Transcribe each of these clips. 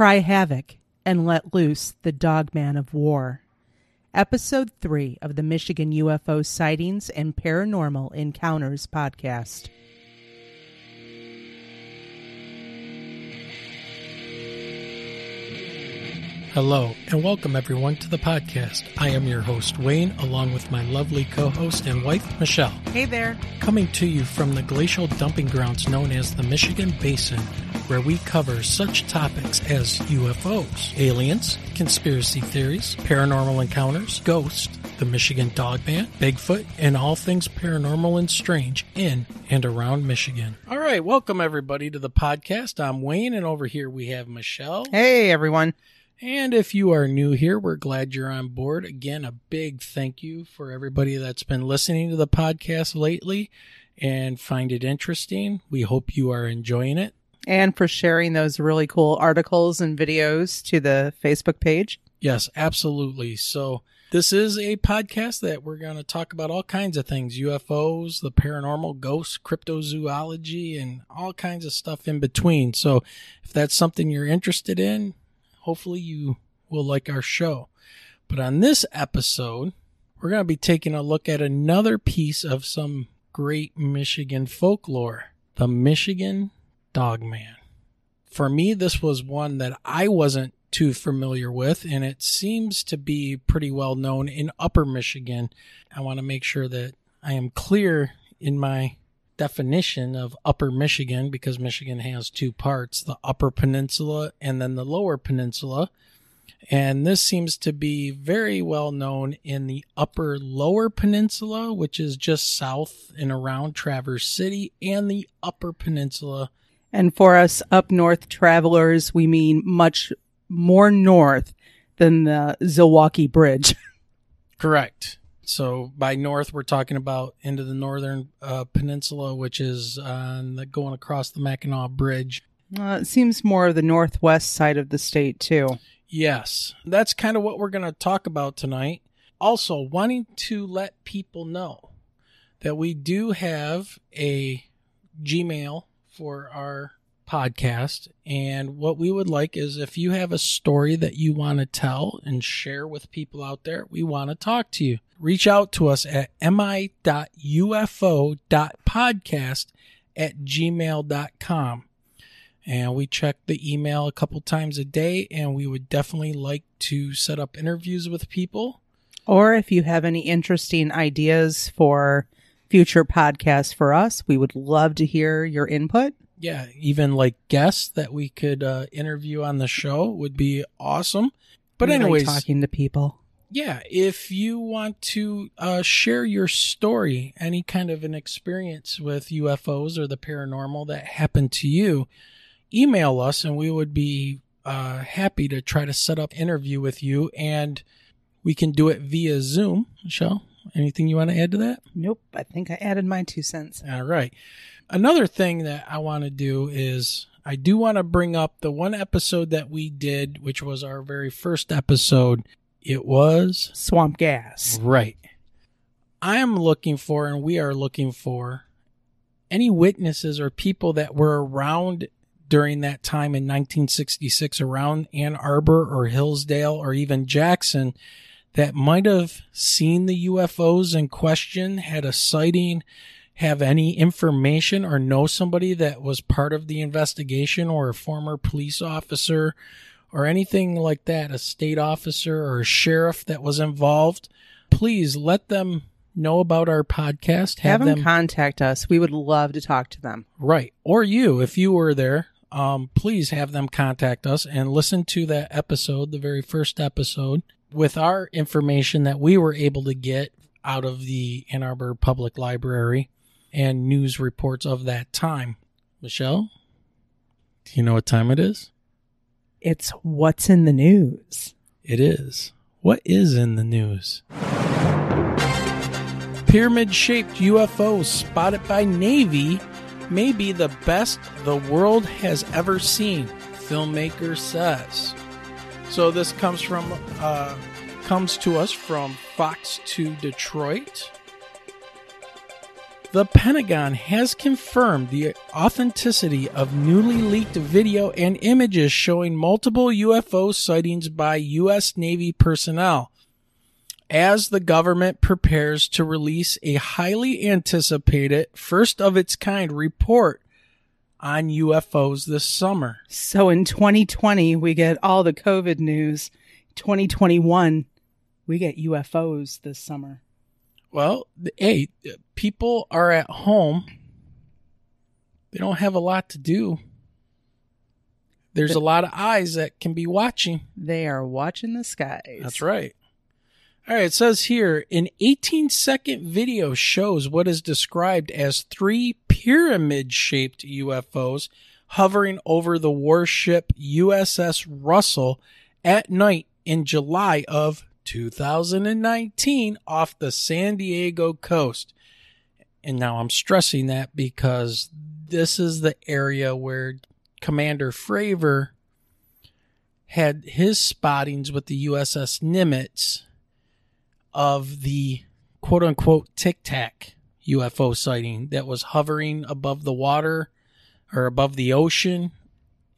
Cry havoc and let loose the dogman of war. Episode 3 of the Michigan UFO Sightings and Paranormal Encounters podcast. Hello, and welcome everyone to the podcast. I am your host, Wayne, along with my lovely co host and wife, Michelle. Hey there. Coming to you from the glacial dumping grounds known as the Michigan Basin, where we cover such topics as UFOs, aliens, conspiracy theories, paranormal encounters, ghosts, the Michigan Dog Dogman, Bigfoot, and all things paranormal and strange in and around Michigan. All right, welcome everybody to the podcast. I'm Wayne, and over here we have Michelle. Hey everyone. And if you are new here, we're glad you're on board. Again, a big thank you for everybody that's been listening to the podcast lately and find it interesting. We hope you are enjoying it. And for sharing those really cool articles and videos to the Facebook page. Yes, absolutely. So, this is a podcast that we're going to talk about all kinds of things UFOs, the paranormal, ghosts, cryptozoology, and all kinds of stuff in between. So, if that's something you're interested in, hopefully you will like our show. But on this episode, we're going to be taking a look at another piece of some great Michigan folklore the Michigan Dogman. For me, this was one that I wasn't too familiar with, and it seems to be pretty well known in Upper Michigan. I want to make sure that I am clear in my definition of Upper Michigan because Michigan has two parts the Upper Peninsula and then the Lower Peninsula. And this seems to be very well known in the Upper Lower Peninsula, which is just south and around Traverse City, and the Upper Peninsula. And for us up north travelers, we mean much more north than the Zilwaukee Bridge. Correct. So by north, we're talking about into the northern uh, peninsula, which is on the, going across the Mackinac Bridge. Uh, it seems more of the northwest side of the state, too. Yes, that's kind of what we're going to talk about tonight. Also, wanting to let people know that we do have a Gmail for our podcast. And what we would like is if you have a story that you want to tell and share with people out there, we want to talk to you. Reach out to us at mi.ufo.podcast at gmail.com. And we check the email a couple times a day, and we would definitely like to set up interviews with people. Or if you have any interesting ideas for future podcasts for us, we would love to hear your input yeah, even like guests that we could uh, interview on the show would be awesome. But anyways, talking to people. Yeah, if you want to uh, share your story, any kind of an experience with UFOs or the paranormal that happened to you, email us and we would be uh, happy to try to set up interview with you and we can do it via Zoom. Michelle, anything you want to add to that? Nope, I think I added my two cents. All right another thing that I want to do is I do want to bring up the one episode that we did, which was our very first episode. It was Swamp Gas. Right. I am looking for, and we are looking for, any witnesses or people that were around during that time in 1966 around Ann Arbor or Hillsdale or even Jackson that might have seen the UFOs in question, had a sighting, have any information or know somebody that was part of the investigation or a former police officer or anything like that, a state officer or a sheriff that was involved, please let them know about our podcast. Have, have them, them, contact us. We would love to talk to them. Right. Or you, if you were there, um, please have them contact us and listen to that episode, the very first episode, with our information that we were able to get out of the Ann Arbor Public Library and news reports of that time. Michelle, do you know what time it is? It's what's in the news. It is. What is in the news? Pyramid shaped UFO spotted by Navy may be the best the world has ever seen, filmmaker says. So this comes from uh, comes to us from Fox 2 Detroit. The Pentagon has confirmed the authenticity of newly leaked video and images showing multiple UFO sightings by U.S. Navy personnel as the government prepares to release a highly anticipated, first of its kind report on UFOs this summer. So in 2020, we get all the COVID news. 2021, we get UFOs this summer. Well, hey, people are at home. They don't have a lot to do. There's a lot of eyes that can be watching. They are watching the skies. That's right. All right, it says here an 18 second video shows what is described as three pyramid shaped UFOs hovering over the warship USS Russell at night in July of 2019 off the San Diego coast. And now I'm stressing that because this is the area where Commander Fravor had his spottings with the USS Nimitz of the quote unquote tic tac UFO sighting that was hovering above the water or above the ocean.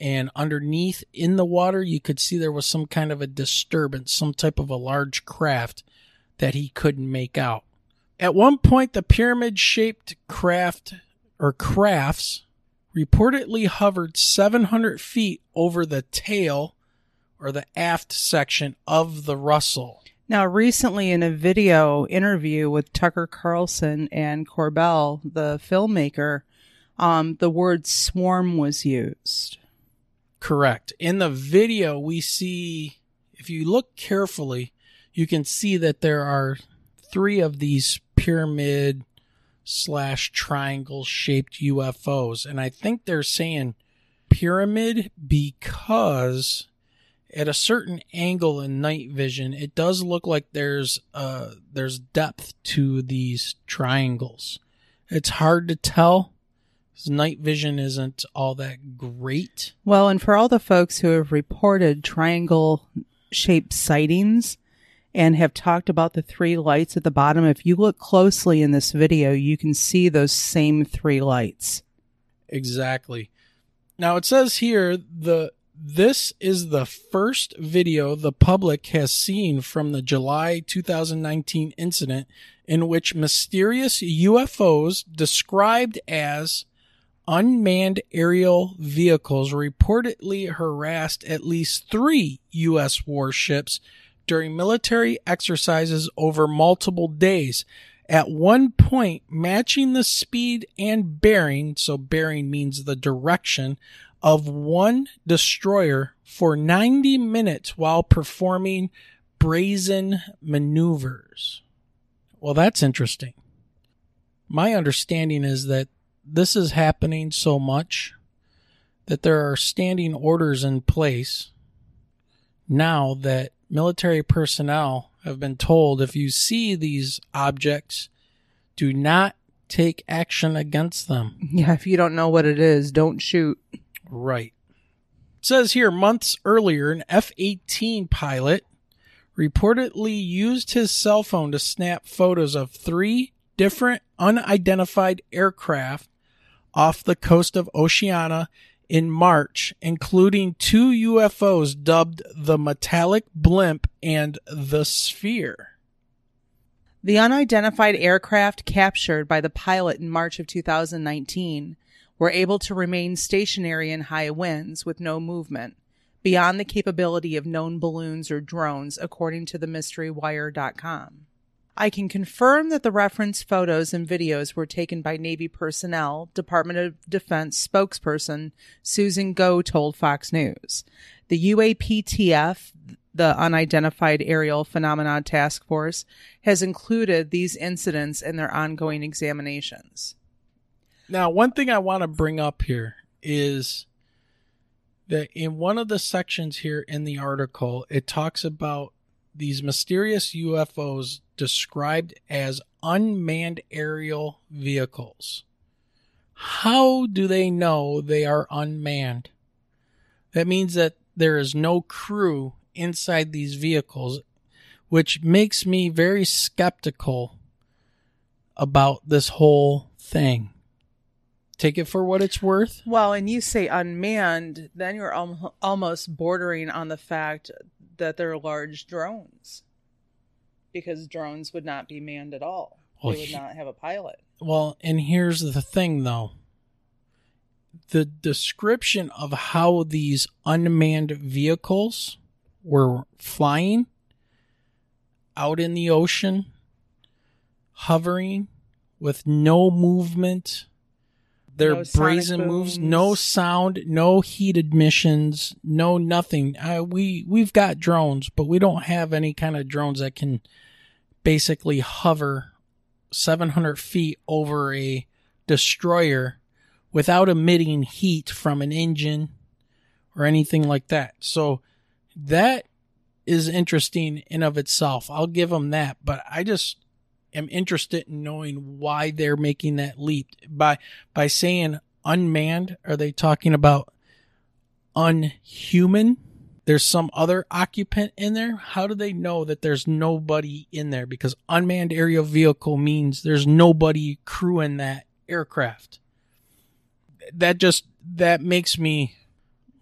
And underneath in the water, you could see there was some kind of a disturbance, some type of a large craft that he couldn't make out. At one point, the pyramid shaped craft or crafts reportedly hovered 700 feet over the tail or the aft section of the Russell. Now, recently in a video interview with Tucker Carlson and Corbell, the filmmaker, um, the word swarm was used. Correct. In the video, we see, if you look carefully, you can see that there are three of these pyramid slash triangle shaped UFOs. And I think they're saying pyramid because at a certain angle in night vision, it does look like there's uh there's depth to these triangles. It's hard to tell. Night vision isn't all that great. Well, and for all the folks who have reported triangle shaped sightings and have talked about the three lights at the bottom, if you look closely in this video, you can see those same three lights. Exactly. Now it says here the this is the first video the public has seen from the July 2019 incident in which mysterious UFOs described as unmanned aerial vehicles reportedly harassed at least three U.S. warships during military exercises over multiple days. At one point, matching the speed and bearing, so bearing means the direction of one destroyer for 90 minutes while performing brazen maneuvers. Well, that's interesting. My understanding is that this is happening so much that there are standing orders in place now that military personnel have been told if you see these objects, do not take action against them. Yeah, if you don't know what it is, don't shoot. Right. It says here months earlier, an F 18 pilot reportedly used his cell phone to snap photos of three different unidentified aircraft off the coast of Oceania in March, including two UFOs dubbed the Metallic Blimp and the Sphere. The unidentified aircraft captured by the pilot in March of 2019 were able to remain stationary in high winds with no movement, beyond the capability of known balloons or drones, according to the MysteryWire.com. I can confirm that the reference photos and videos were taken by Navy personnel, Department of Defense spokesperson Susan Go told Fox News. The UAPTF, the Unidentified Aerial Phenomena Task Force, has included these incidents in their ongoing examinations. Now, one thing I want to bring up here is that in one of the sections here in the article, it talks about these mysterious UFOs described as unmanned aerial vehicles. How do they know they are unmanned? That means that there is no crew inside these vehicles, which makes me very skeptical about this whole thing. Take it for what it's worth. Well, and you say unmanned, then you're al- almost bordering on the fact that they're large drones. Because drones would not be manned at all. Well, they would not have a pilot. Well, and here's the thing though. The description of how these unmanned vehicles were flying out in the ocean, hovering with no movement, their No brazen moves, no sound, no heat emissions, no nothing. Uh, we we've got drones, but we don't have any kind of drones that can basically hover 700 feet over a destroyer without emitting heat from an engine or anything like that. So that is interesting in of itself. I'll give them that, but I just am interested in knowing why they're making that leap by by saying unmanned. Are they talking about unhuman? There's some other occupant in there. How do they know that there's nobody in there? Because unmanned aerial vehicle means there's nobody crewing that aircraft. That just that makes me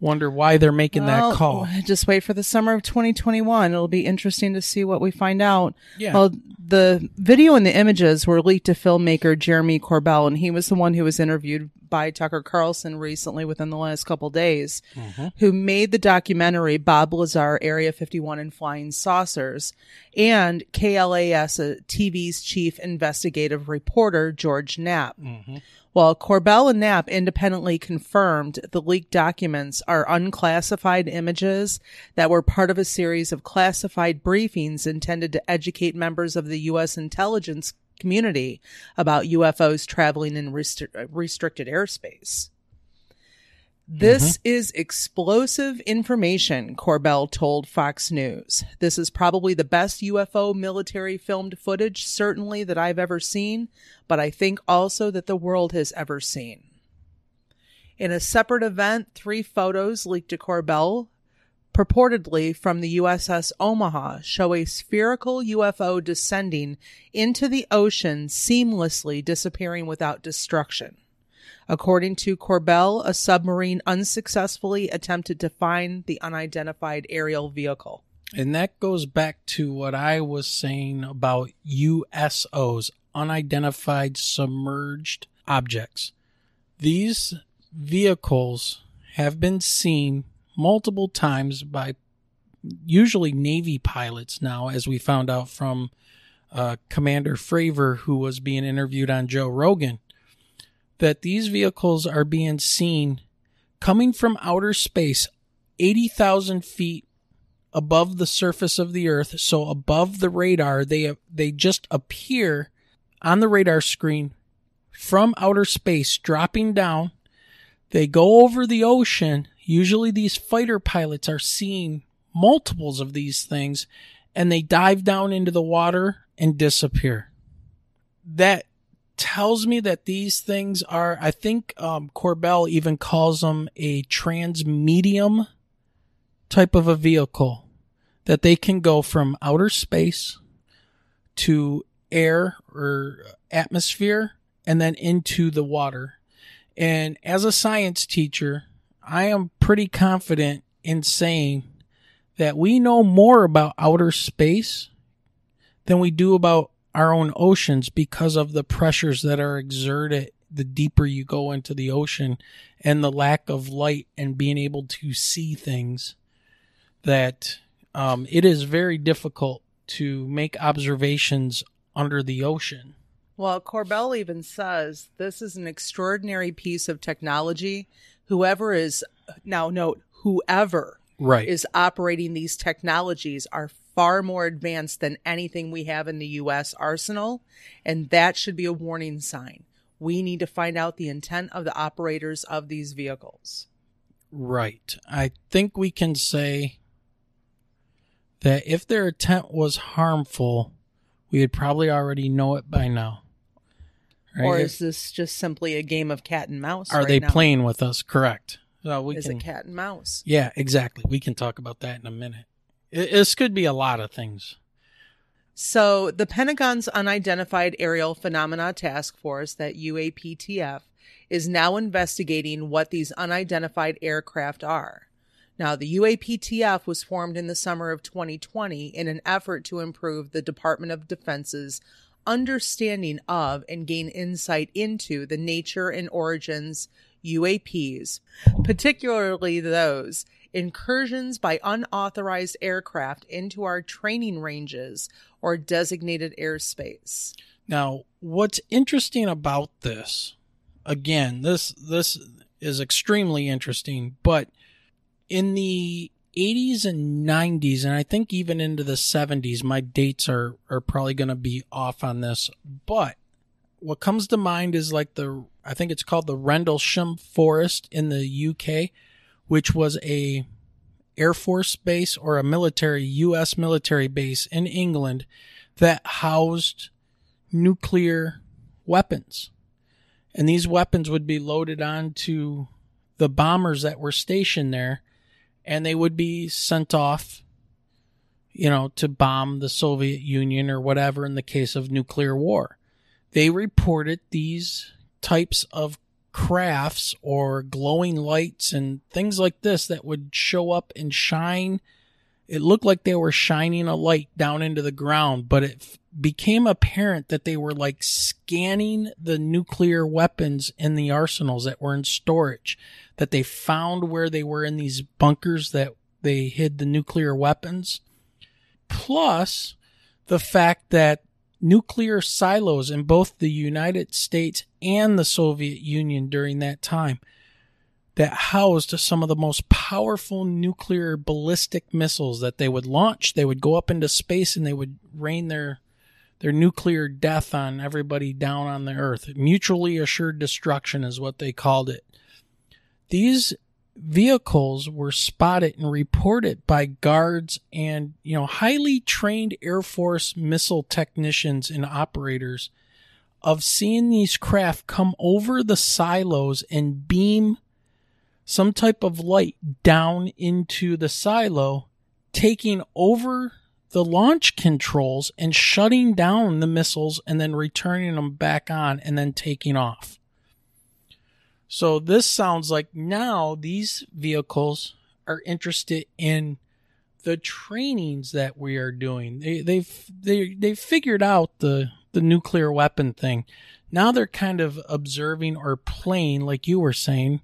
wonder why they're making Well, that call. Just wait for the summer of 2021. It'll be interesting to see what we find out. Yeah. Well, the video and the images were leaked to filmmaker Jeremy Corbell, and he was the one who was interviewed by Tucker Carlson recently within the last couple days, mm-hmm. who made the documentary Bob Lazar Area 51 and Flying Saucers, and KLAS TV's chief investigative reporter George Knapp. Mm-hmm. While Corbell and Knapp independently confirmed the leaked documents are unclassified images that were part of a series of classified briefings intended to educate members of the U.S. intelligence community about UFOs traveling in restri- restricted airspace. This mm-hmm. is explosive information, Corbell told Fox News. This is probably the best UFO military filmed footage, certainly that I've ever seen, but I think also that the world has ever seen. In a separate event, three photos leaked to Corbell, purportedly from the USS Omaha, show a spherical UFO descending into the ocean, seamlessly disappearing without destruction. According to Corbell, a submarine unsuccessfully attempted to find the unidentified aerial vehicle. And that goes back to what I was saying about USOs, unidentified submerged objects. These vehicles have been seen multiple times by usually Navy pilots now, as we found out from uh, Commander Fravor, who was being interviewed on Joe Rogan, that these vehicles are being seen coming from outer space, 80,000 feet above the surface of the earth. So above the radar they they just appear on the radar screen from outer space dropping down. They go over the ocean. Usually these fighter pilots are seeing multiples of these things and they dive down into the water and disappear. That tells me that these things are i think um, corbell even calls them a transmedium type of a vehicle that they can go from outer space to air or atmosphere and then into the water. And as a science teacher, I am pretty confident in saying that we know more about outer space than we do about our own oceans because of the pressures that are exerted the deeper you go into the ocean and the lack of light and being able to see things that um, it is very difficult to make observations under the ocean. Well, Corbell even says this is an extraordinary piece of technology. Whoever is, now note, whoever Right. is operating these technologies are far more advanced than anything we have in the U.S. arsenal. And that should be a warning sign. We need to find out the intent of the operators of these vehicles. Right. I think we can say that if their intent was harmful, we would probably already know it by now. Right? Or is this just simply a game of cat and mouse? Are right they now? playing with us? Correct. So we Is can, it cat and mouse? Yeah, exactly. We can talk about that in a minute. This could be a lot of things. So, the Pentagon's Unidentified Aerial Phenomena Task Force, that UAPTF, is now investigating what these unidentified aircraft are. Now, the UAPTF was formed in the summer of 2020 in an effort to improve the Department of Defense's understanding of and gain insight into the nature and origins UAPs, particularly those incursions by unauthorized aircraft into our training ranges or designated airspace. Now, what's interesting about this, again, this this is extremely interesting, but in the 80s and 90s and I think even into the 70s, my dates are are probably going to be off on this, but what comes to mind is like the I think it's called the Rendlesham Forest in the UK, which was a Air Force base or a military US military base in England that housed nuclear weapons. And these weapons would be loaded onto the bombers that were stationed there and they would be sent off you know to bomb the Soviet Union or whatever in the case of nuclear war. They reported these types of crafts or glowing lights and things like this that would show up and shine. It looked like they were shining a light down into the ground, but it f- became apparent that they were like scanning the nuclear weapons in the arsenals that were in storage, that they found where they were in these bunkers that they hid the nuclear weapons. Plus, the fact that nuclear silos in both the United States and the Soviet Union during that time that housed some of the most powerful nuclear ballistic missiles that they would launch. They would go up into space and they would rain their their nuclear death on everybody down on the earth. Mutually assured destruction is what they called it. These vehicles were spotted and reported by guards and you know highly trained air force missile technicians and operators of seeing these craft come over the silos and beam some type of light down into the silo taking over the launch controls and shutting down the missiles and then returning them back on and then taking off so this sounds like now these vehicles are interested in the trainings that we are doing. They they've they they figured out the the nuclear weapon thing. Now they're kind of observing or playing, like you were saying,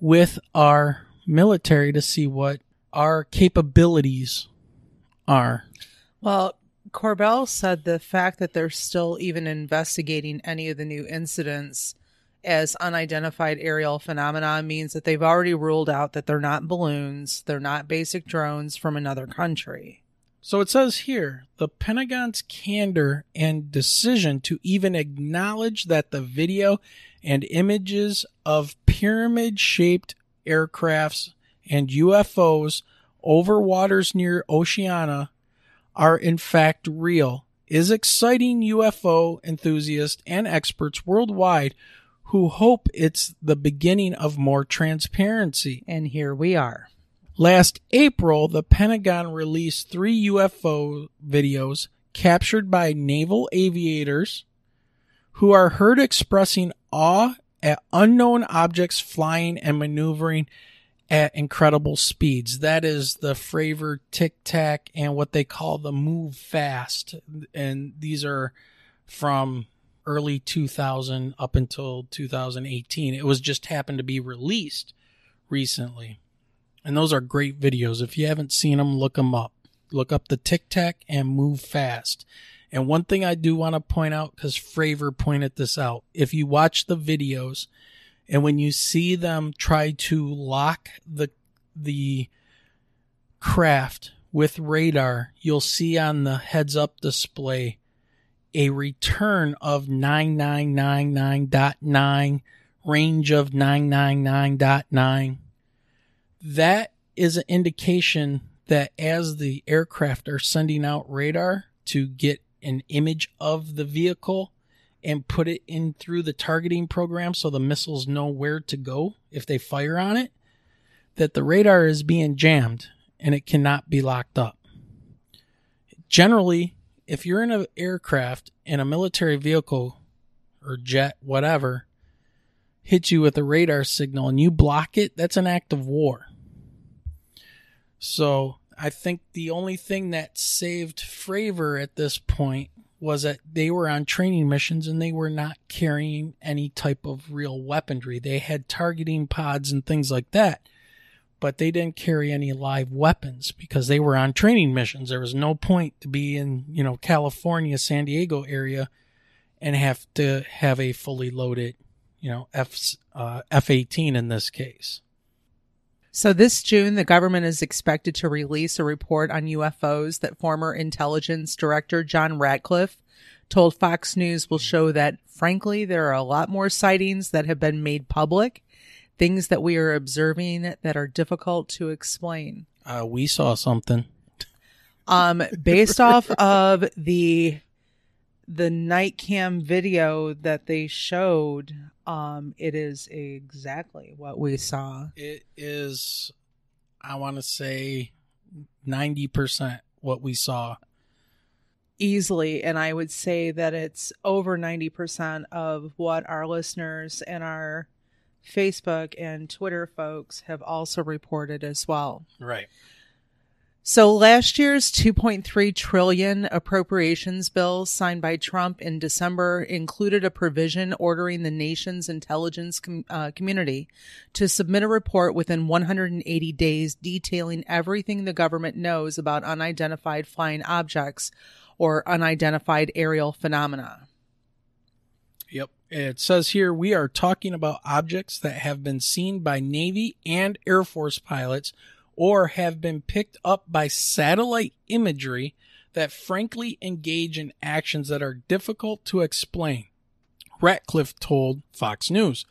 with our military to see what our capabilities are. Well, Corbell said the fact that they're still even investigating any of the new incidents as unidentified aerial phenomena means that they've already ruled out that they're not balloons, they're not basic drones from another country. So it says here the Pentagon's candor and decision to even acknowledge that the video and images of pyramid shaped aircrafts and UFOs over waters near Oceania are in fact real is exciting UFO enthusiasts and experts worldwide who hope it's the beginning of more transparency. And here we are. Last April, the Pentagon released three UFO videos captured by naval aviators who are heard expressing awe at unknown objects flying and maneuvering at incredible speeds. That is the Fravor Tic Tac and what they call the Move Fast. And these are from early 2000 up until 2018. It was just happened to be released recently. And those are great videos. If you haven't seen them, look them up. Look up the Tic Tac and Move Fast. And one thing I do want to point out, because Fravor pointed this out, if you watch the videos and when you see them try to lock the the craft with radar, you'll see on the heads up display a return of 9999.9, range of 999.9. That is an indication that as the aircraft are sending out radar to get an image of the vehicle and put it in through the targeting program so the missiles know where to go if they fire on it, that the radar is being jammed and it cannot be locked up. Generally, if you're in an aircraft and a military vehicle or jet, whatever, hits you with a radar signal and you block it, that's an act of war. So I think the only thing that saved Fravor at this point was that they were on training missions and they were not carrying any type of real weaponry. They had targeting pods and things like that, but they didn't carry any live weapons because they were on training missions. There was no point to be in, you know, California, San Diego area and have to have a fully loaded, you know, F uh, F-18 in this case. So this June, the government is expected to release a report on UFOs that former intelligence director John Ratcliffe told Fox News will show that, frankly, there are a lot more sightings that have been made public, things that we are observing that are difficult to explain. Uh, we saw something. Um, based off of the the night cam video that they showed, um, it is exactly what we saw. It is, I want to say, 90% what we saw. Easily. And I would say that it's over 90% of what our listeners and our Facebook and Twitter folks have also reported as well. Right. So last year's 2.3 trillion appropriations bill signed by Trump in December included a provision ordering the nation's intelligence com- uh, community to submit a report within 180 days detailing everything the government knows about unidentified flying objects or unidentified aerial phenomena. It says here we are talking about objects that have been seen by Navy and Air Force pilots or have been picked up by satellite imagery that frankly engage in actions that are difficult to explain. Ratcliffe told Fox News.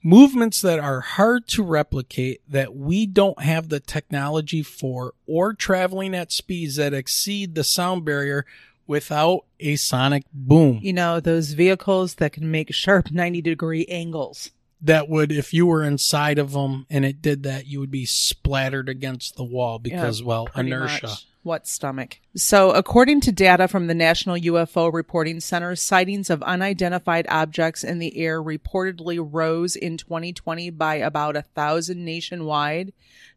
Movements that are hard to replicate, that we don't have the technology for, or traveling at speeds that exceed the sound barrier without a sonic boom. You know, those vehicles that can make sharp 90 degree angles that would if you were inside of them and it did that you would be splattered against the wall because yeah, well inertia much. What stomach so according to data from the national ufo reporting center sightings of unidentified objects in the air reportedly rose in 2020 by about a thousand nationwide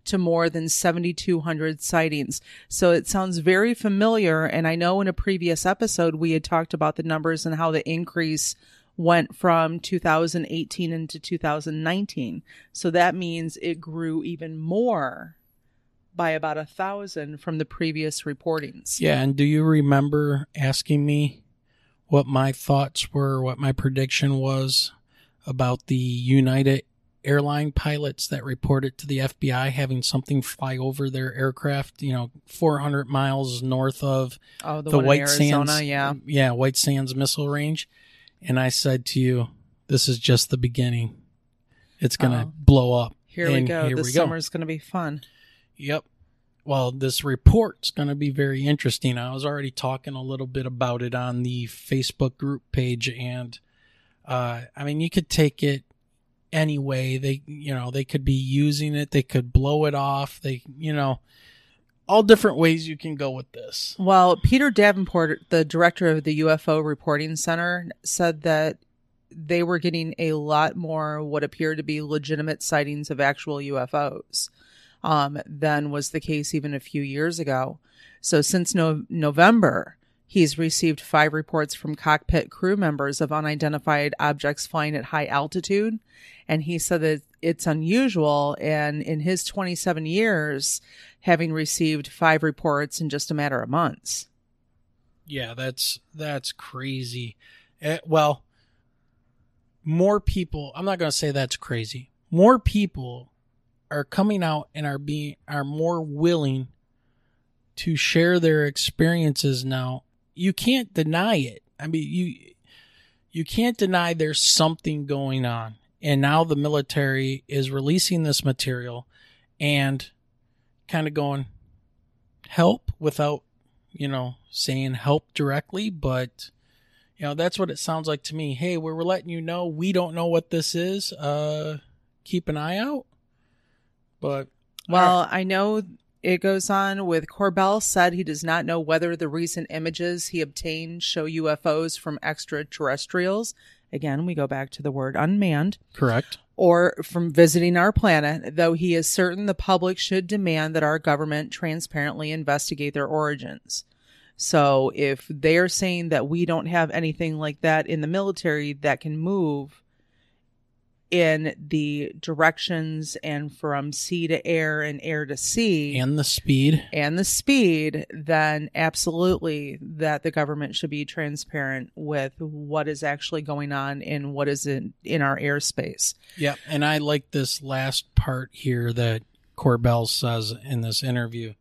to more than 7,200 sightings. So it sounds very familiar. And I know in a previous episode, we had talked about the numbers and how the increase went from 2018 into 2019. So that means it grew even more by about a thousand from the previous reportings. Yeah, and do you remember asking me what my thoughts were, what my prediction was about the United airline pilots that reported to the FBI having something fly over their aircraft, you know, 400 miles north of oh, the, the White Arizona, Sands, yeah, yeah, White Sands missile range and I said to you, "This is just the beginning. It's gonna blow up." Here we go. Here this we summer's gonna be fun. Yep. Well, this report's going to be very interesting. I was already talking a little bit about it on the Facebook group page, and uh, I mean, you could take it anyway. They, you know, they could be using it. They could blow it off. They, you know, all different ways you can go with this. Well, Peter Davenport, the director of the UFO Reporting Center, said that they were getting a lot more what appeared to be legitimate sightings of actual UFOs um, than was the case even a few years ago. So since no- November, he's received five reports from cockpit crew members of unidentified objects flying at high altitude. And he said that it's unusual. And in his 27 years, having received five reports in just a matter of months. Yeah, that's that's crazy. Uh, well, more people. I'm not going to say that's crazy. More people are coming out and are being are more willing to share their experiences now. You can't deny it. I mean, you you can't deny there's something going on. And now the military is releasing this material and kind of going help without, you know, saying help directly, but you know, that's what it sounds like to me. Hey, we're, letting you know we don't know what this is. Uh keep an eye out. But well, I know It goes on with Corbell said he does not know whether the recent images he obtained show UFOs from extraterrestrials. Again, we go back to the word unmanned Correct. or from visiting our planet, though he is certain the public should demand that our government transparently investigate their origins. So if they're saying that we don't have anything like that in the military that can move in the directions and from sea to air and air to sea And the speed. and the speed, then absolutely that the government should be transparent with what is actually going on and what is in, in our airspace. Yep. And I like this last part here that Corbell says in this interview.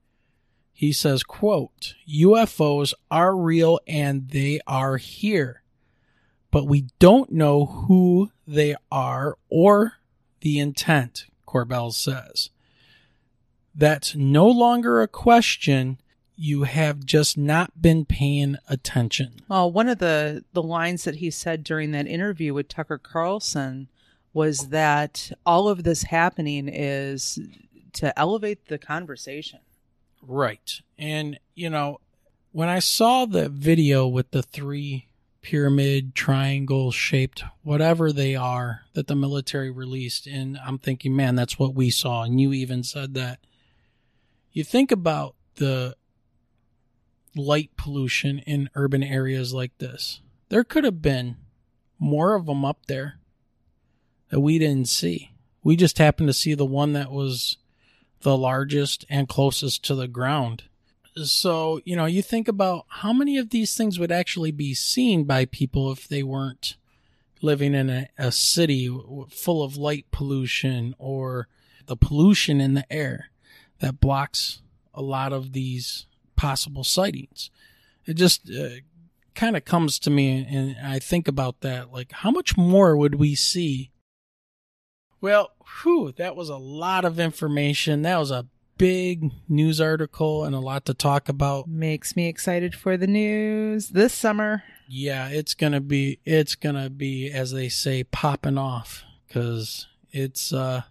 He says, quote, UFOs are real and they are here, but we don't know who they are or the intent, Corbell says. That's no longer a question. You have just not been paying attention. Well, one of the, the lines that he said during that interview with Tucker Carlson was that all of this happening is to elevate the conversation. Right. And, you know, when I saw the video with the three pyramid, triangle shaped, whatever they are that the military released, and I'm thinking, man, that's what we saw. And you even said that. You think about the light pollution in urban areas like this. There could have been more of them up there that we didn't see. We just happened to see the one that was the largest and closest to the ground. So, you know, you think about how many of these things would actually be seen by people if they weren't living in a, a city full of light pollution or the pollution in the air that blocks a lot of these possible sightings. It just uh, kind of comes to me and I think about that like how much more would we see well, whew, that was a lot of information. That was a big news article and a lot to talk about. Makes me excited for the news this summer. Yeah, it's going to be it's going to be as they say popping off cuz it's uh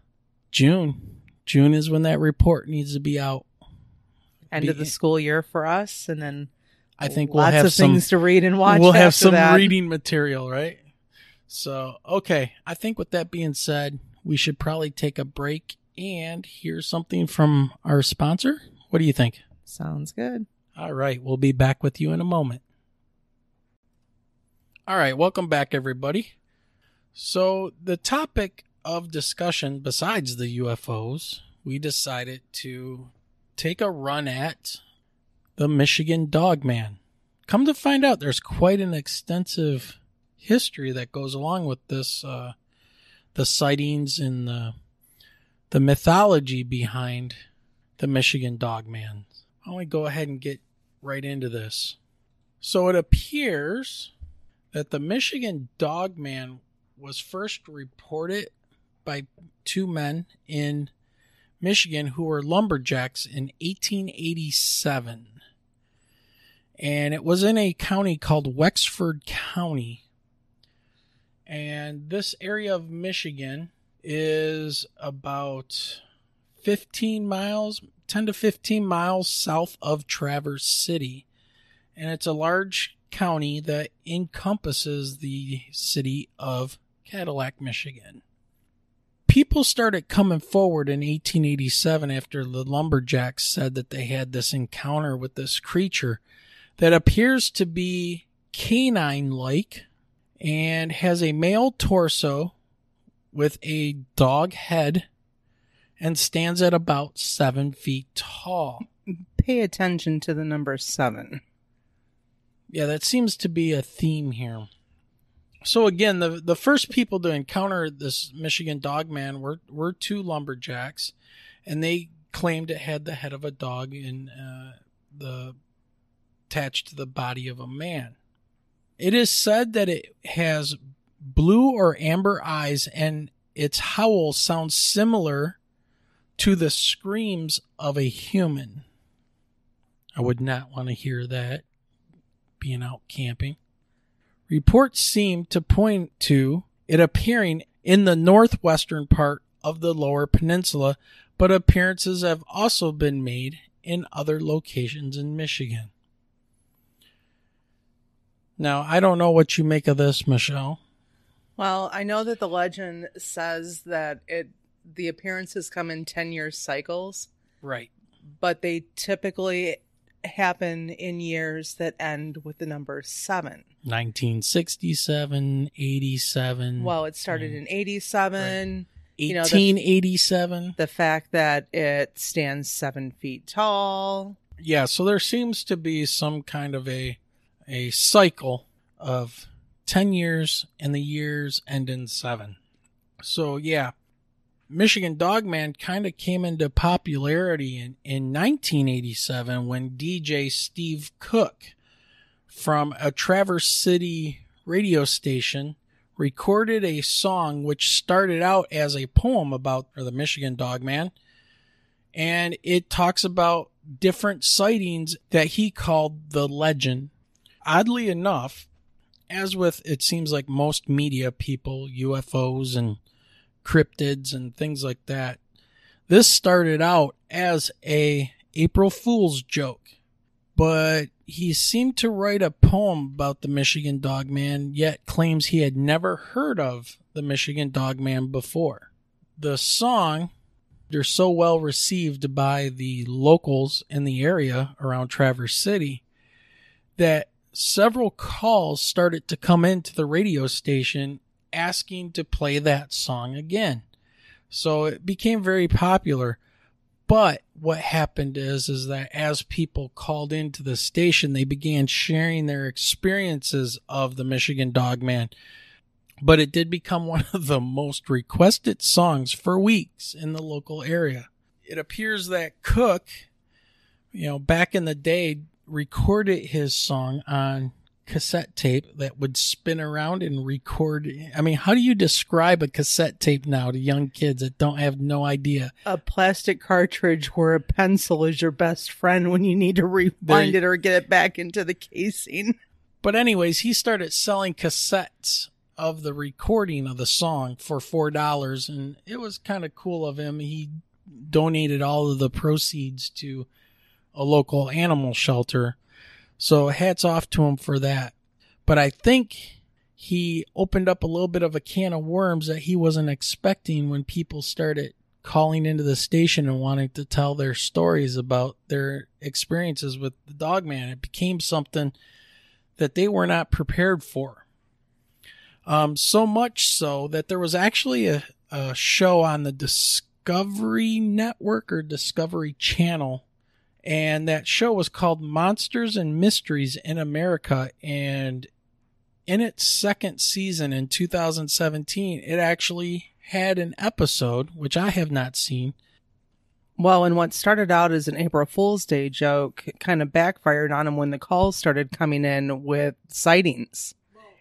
June. June is when that report needs to be out. End Be- of the school year for us, and then I think we'll lots have of some things to read and watch. we'll have some that. reading material, right? So, okay, I think with that being said, we should probably take a break and hear something from our sponsor. What do you think? Sounds good. All right, we'll be back with you in a moment. All right, welcome back, everybody. So, the topic of discussion, besides the UFOs, we decided to take a run at the Michigan Dog Man. Come to find out, there's quite an extensive history that goes along with this, uh, the sightings and the the mythology behind the Michigan Dog Man. Why don't we go ahead and get right into this? So it appears that the Michigan Dog Man was first reported by two men in Michigan who were lumberjacks in 1887. And it was in a county called Wexford County. And this area of Michigan is about 15 miles, 10 to 15 miles south of Traverse City. And it's a large county that encompasses the city of Cadillac, Michigan. People started coming forward in 1887 after the lumberjacks said that they had this encounter with this creature that appears to be canine like and has a male torso with a dog head and stands at about seven feet tall. Pay attention to the number seven. Yeah, that seems to be a theme here. So again, the the first people to encounter this Michigan dog man were were two lumberjacks, and they claimed it had the head of a dog and uh, the attached to the body of a man. It is said that it has blue or amber eyes, and its howl sounds similar to the screams of a human. I would not want to hear that being out camping. Reports seem to point to it appearing in the northwestern part of the lower peninsula, but appearances have also been made in other locations in Michigan. Now, I don't know what you make of this, Michelle. Well, I know that the legend says that it the appearances come in 10 year cycles, Right. but they typically happen in years that end with the number 7. 1967, 87, Well, it started in 87. you know, the- 1887. The fact that it stands 7 feet tall. yeah, so there seems to be some kind of a a cycle of 10 years and the years end in 7. So yeah, Michigan Dogman kind of came into popularity in, in 1987 when DJ Steve Cook from a Traverse City radio station recorded a song which started out as a poem about the Michigan Dogman and it talks about different sightings that he called the legend. Oddly enough, as with it seems like most media people, UFOs and cryptids and things like that, this started out as a April Fool's joke. But he seemed to write a poem about the Michigan Dogman, yet claims he had never heard of the Michigan Dogman before. The song they're so well received by the locals in the area around Traverse City that several calls started to come into the radio station asking to play that song again. So it became very popular. But what happened is is that as people called into the station, they began sharing their experiences of the Michigan Dogman but it did become one of the most requested songs for weeks in the local area. It appears that Cook, you know, back in the day, recorded his song on cassette tape that would spin around and record. I mean, how do you describe a cassette tape now to young kids that don't have no idea? A plastic cartridge where a pencil is your best friend when you need to rewind it or get it back into the casing. But anyways, he started selling cassettes of the recording of the song for four dollars, and it was kind of cool of him. He donated all of the proceeds to a local animal shelter, so hats off to him for that. But I think he opened up a little bit of a can of worms that he wasn't expecting when people started calling into the station and wanting to tell their stories about their experiences with the dog man. It became something that they were not prepared for. Um, so much so that there was actually a, a show on the Discovery Network or Discovery Channel, and that show was called Monsters and Mysteries in America. And in its second season in 2017, it actually had an episode, which I have not seen. Well, and what started out as an April Fool's Day joke kind of backfired on him when the calls started coming in with sightings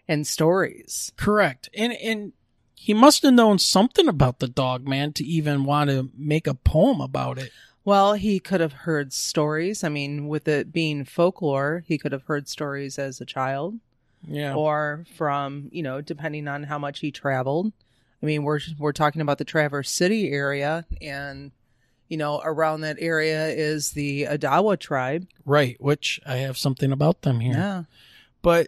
and stories. Correct. And and he must have known something about the dog man to even want to make a poem about it. Well, he could have heard stories. I mean, with it being folklore, he could have heard stories as a child Yeah. or from, you know, depending on how much he traveled. I mean, we're we're talking about the Traverse City area and you know, around that area is the Odawa tribe. Right, which I have something about them here. Yeah. But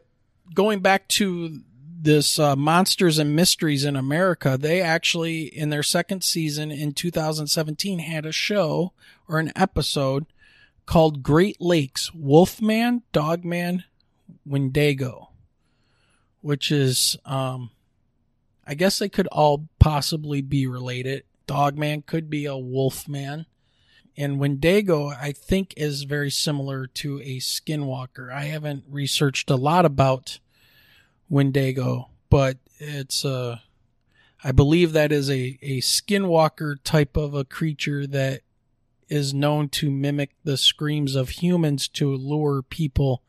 going back to this uh, Monsters and Mysteries in America, they actually, in their second season in 2017, had a show or an episode called Great Lakes Wolfman, Dogman, Wendigo, which is, um, I guess they could all possibly be related. Dogman could be a wolfman. And Wendigo, I think, is very similar to a skinwalker. I haven't researched a lot about Wendigo, but it's uh I believe that is a, a skinwalker type of a creature that is known to mimic the screams of humans to lure people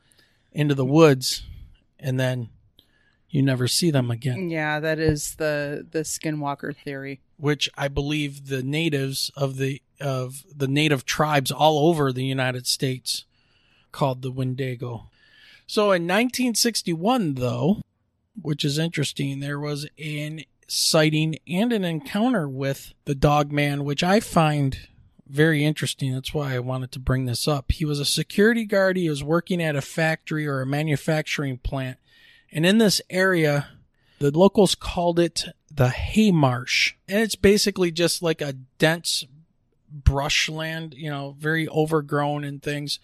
into the woods and then you never see them again. Yeah, that is the the skinwalker theory. which I believe the natives of the of the native tribes all over the United States called the Wendigo. So in 1961 though, which is interesting, there was an sighting and an encounter with the dog man which I find very interesting. That's why I wanted to bring this up. He was a security guard. He was working at a factory or a manufacturing plant. And in this area, the locals called it the hay marsh. And it's basically just like a dense brushland, you know, very overgrown and things.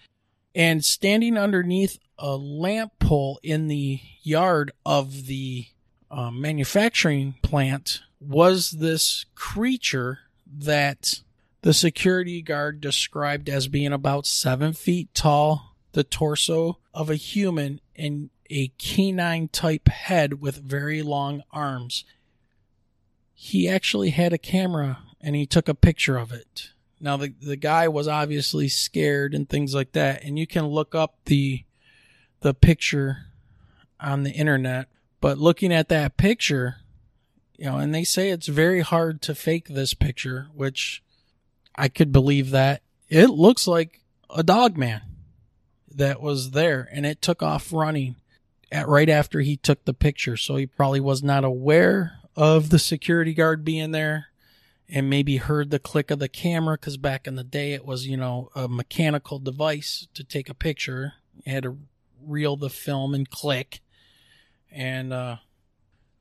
And standing underneath a lamp pole in the yard of the uh, manufacturing plant was this creature that the security guard described as being about seven feet tall, the torso of a human, and a canine type head with very long arms. He actually had a camera and he took a picture of it. Now the the guy was obviously scared and things like that, and you can look up the the picture on the internet. But looking at that picture, you know, and they say it's very hard to fake this picture, which I could believe that. It looks like a dog man that was there, and it took off running at right after he took the picture. So he probably was not aware of the security guard being there and maybe heard the click of the camera because back in the day it was you know a mechanical device to take a picture. You had to reel the film and click. And uh,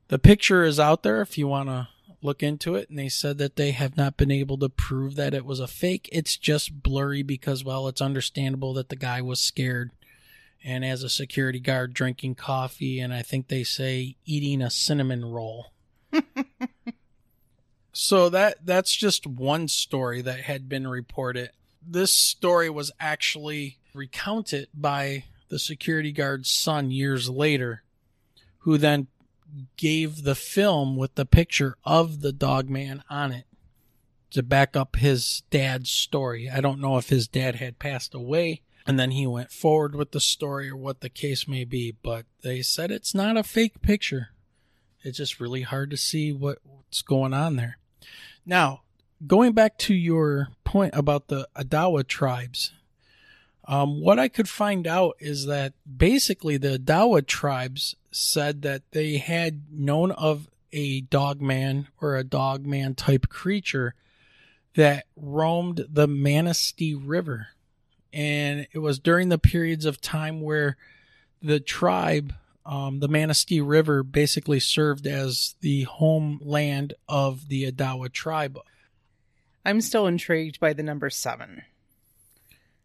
the picture is out there if you want to look into it. And they said that they have not been able to prove that it was a fake. It's just blurry because well it's understandable that the guy was scared. And as a security guard drinking coffee and i think they say eating a cinnamon roll so that that's just one story that had been reported. This story was actually recounted by the security guard's son years later, who then gave the film with the picture of the dog man on it to back up his dad's story. I don't know if his dad had passed away and then he went forward with the story or what the case may be, but they said it's not a fake picture. It's just really hard to see what, what's going on there. Now, going back to your point about the Odawa tribes, um, what I could find out is that basically the Odawa tribes said that they had known of a dogman or a dogman type creature that roamed the Manistee River. And it was during the periods of time where the tribe um, the Manistee River basically served as the homeland of the Odawa tribe. I'm still intrigued by the number seven.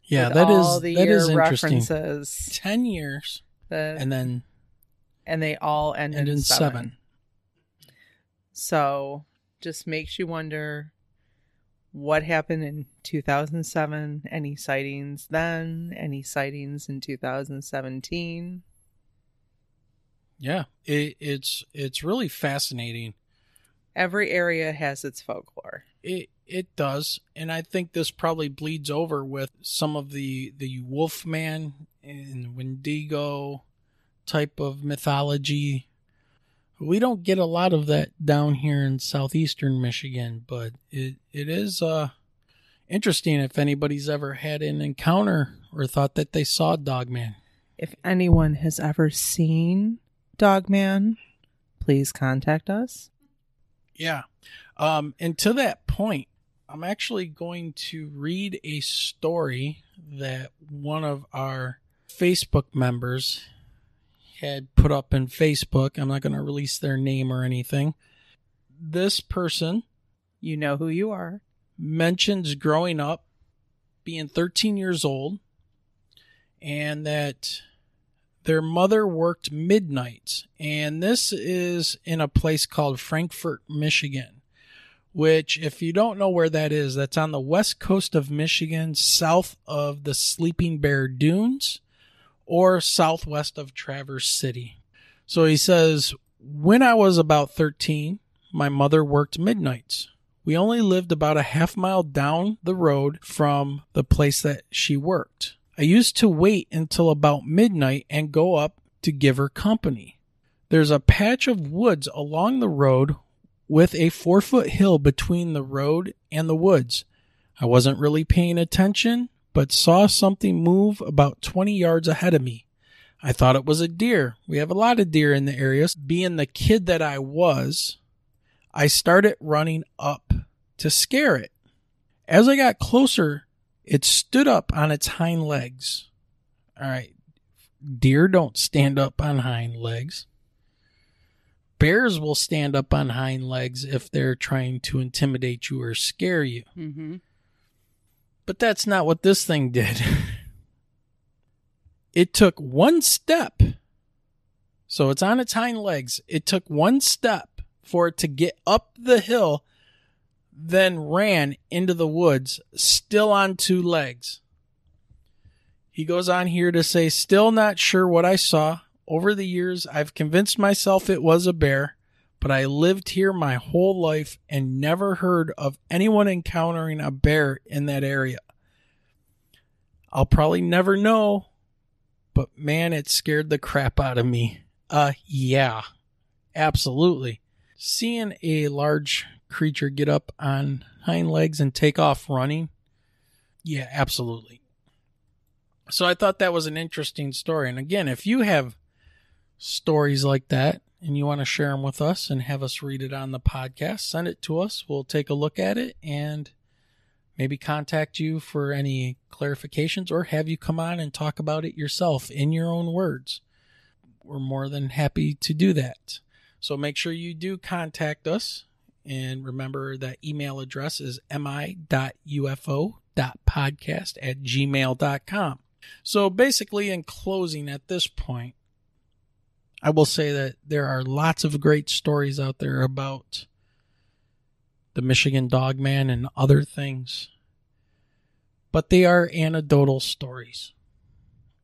Yeah, that the that is interesting. references. Ten years, The, and then and they all end, in seven. seven. So just makes you wonder what happened in 2007, any sightings then, any sightings in 2017. Yeah, it, it's it's really fascinating. Every area has its folklore. It it does, and I think this probably bleeds over with some of the the Wolfman and Wendigo type of mythology. We don't get a lot of that down here in southeastern Michigan, but it it is uh interesting if anybody's ever had an encounter or thought that they saw Dogman. If anyone has ever seen Dogman, please contact us. Yeah. Um, and to that point, I'm actually going to read a story that one of our Facebook members had put up in Facebook. I'm not going to release their name or anything. This person You know who you are. mentions growing up, being 13 years old, and that their mother worked midnights. And this is in a place called Frankfort, Michigan, which, if you don't know where that is, that's on the west coast of Michigan, south of the Sleeping Bear Dunes or southwest of Traverse City. So he says, When I was about 13, my mother worked midnights. We only lived about a half mile down the road from the place that she worked. I used to wait until about midnight and go up to give her company. There's a patch of woods along the road with a four foot hill between the road and the woods. I wasn't really paying attention, but saw something move about 20 yards ahead of me. I thought it was a deer. We have a lot of deer in the area. Being the kid that I was, I started running up to scare it. As I got closer, it stood up on its hind legs. All right. Deer don't stand up on hind legs. Bears will stand up on hind legs if they're trying to intimidate you or scare you. Mm-hmm. But that's not what this thing did. it took one step. So it's on its hind legs. It took one step for it to get up the hill, then ran into the woods, still on two legs. He goes on here to say, still not sure what I saw. Over the years, I've convinced myself it was a bear, but I lived here my whole life and never heard of anyone encountering a bear in that area. I'll probably never know, but man, it scared the crap out of me. Uh, yeah, absolutely. Seeing a large creature get up on hind legs and take off running, yeah, absolutely. So I thought that was an interesting story. And again, if you have stories like that and you want to share them with us and have us read it on the podcast, send it to us. We'll take a look at it and maybe contact you for any clarifications or have you come on and talk about it yourself in your own words. We're more than happy to do that. So make sure you do contact us. And remember that email address is mi.ufo.podcast at gmail.com. So basically, in closing at this point, I will say that there are lots of great stories out there about the Michigan Dogman and other things, but they are anecdotal stories.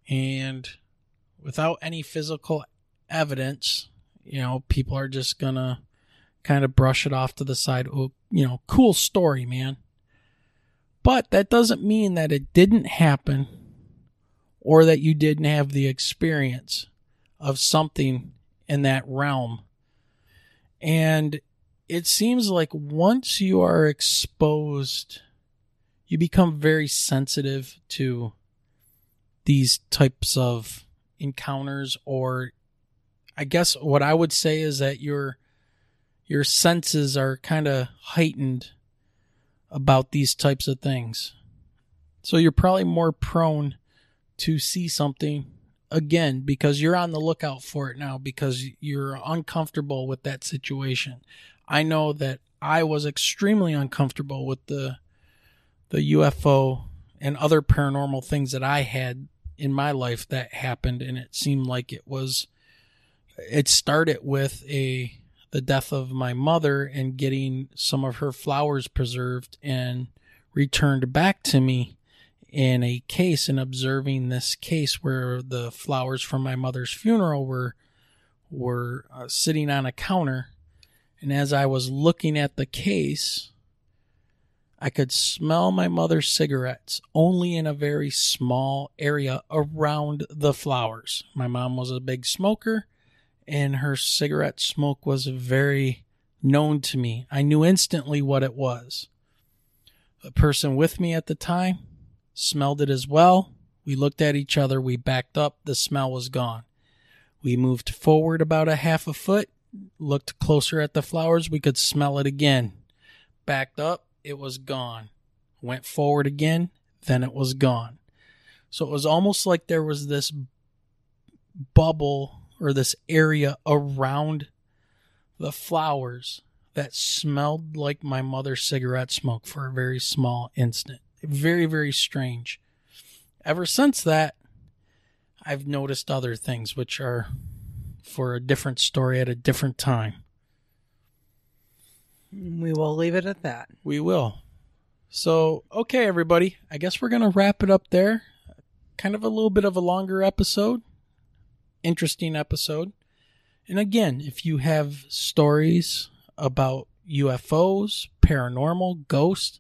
And without any physical evidence, you know, people are just gonna kind of brush it off to the side. Oh, you know, cool story, man. But that doesn't mean that it didn't happen or that you didn't have the experience of something in that realm. And it seems like once you are exposed, you become very sensitive to these types of encounters or I guess what I would say is that your your senses are kind of heightened about these types of things. So you're probably more prone to see something again because you're on the lookout for it now because you're uncomfortable with that situation. I know that I was extremely uncomfortable with the the UFO and other paranormal things that I had in my life that happened and it seemed like it was it started with a the death of my mother and getting some of her flowers preserved and returned back to me in a case and observing this case where the flowers from my mother's funeral were were uh, sitting on a counter and as I was looking at the case I could smell my mother's cigarettes only in a very small area around the flowers. My mom was a big smoker and her cigarette smoke was very known to me. I knew instantly what it was. The person with me at the time smelled it as well. We looked at each other, we backed up, the smell was gone. We moved forward about a half a foot, looked closer at the flowers, we could smell it again. Backed up, it was gone. Went forward again, then it was gone. So it was almost like there was this bubble or this area around the flowers that smelled like my mother's cigarette smoke for a very small instant. Very, very strange. Ever since that, I've noticed other things which are for a different story at a different time. We will leave it at that. We will. So, okay, everybody. I guess we're going to wrap it up there. Kind of a little bit of a longer episode. Interesting episode. And again, if you have stories about UFOs, paranormal, ghosts,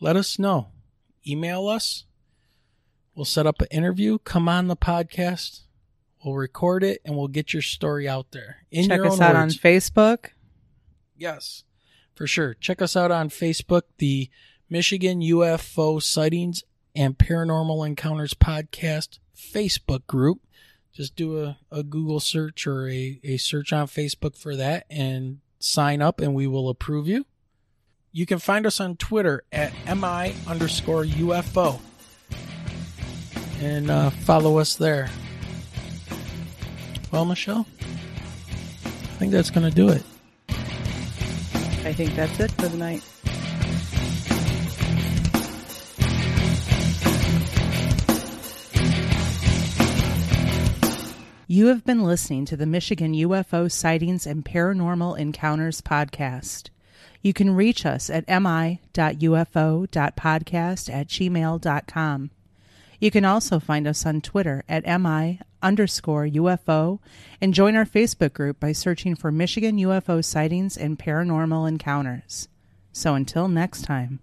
let us know. Email us. We'll set up an interview. Come on the podcast. We'll record it and we'll get your story out there. In Check us out words. on Facebook. Yes, for sure. Check us out on Facebook, the Michigan UFO Sightings and Paranormal Encounters Podcast Facebook group. Just do a, a Google search or a, a search on Facebook for that and sign up, and we will approve you. You can find us on Twitter at MI underscore UFO. And uh, follow us there. Well, Michelle, I think that's going to do it. I think that's it for the night. You have been listening to the Michigan UFO Sightings and Paranormal Encounters podcast. You can reach us at mi.ufo.podcast at gmail.com. You can also find us on Twitter at mi underscore UFO and join our Facebook group by searching for Michigan UFO Sightings and Paranormal Encounters. So until next time.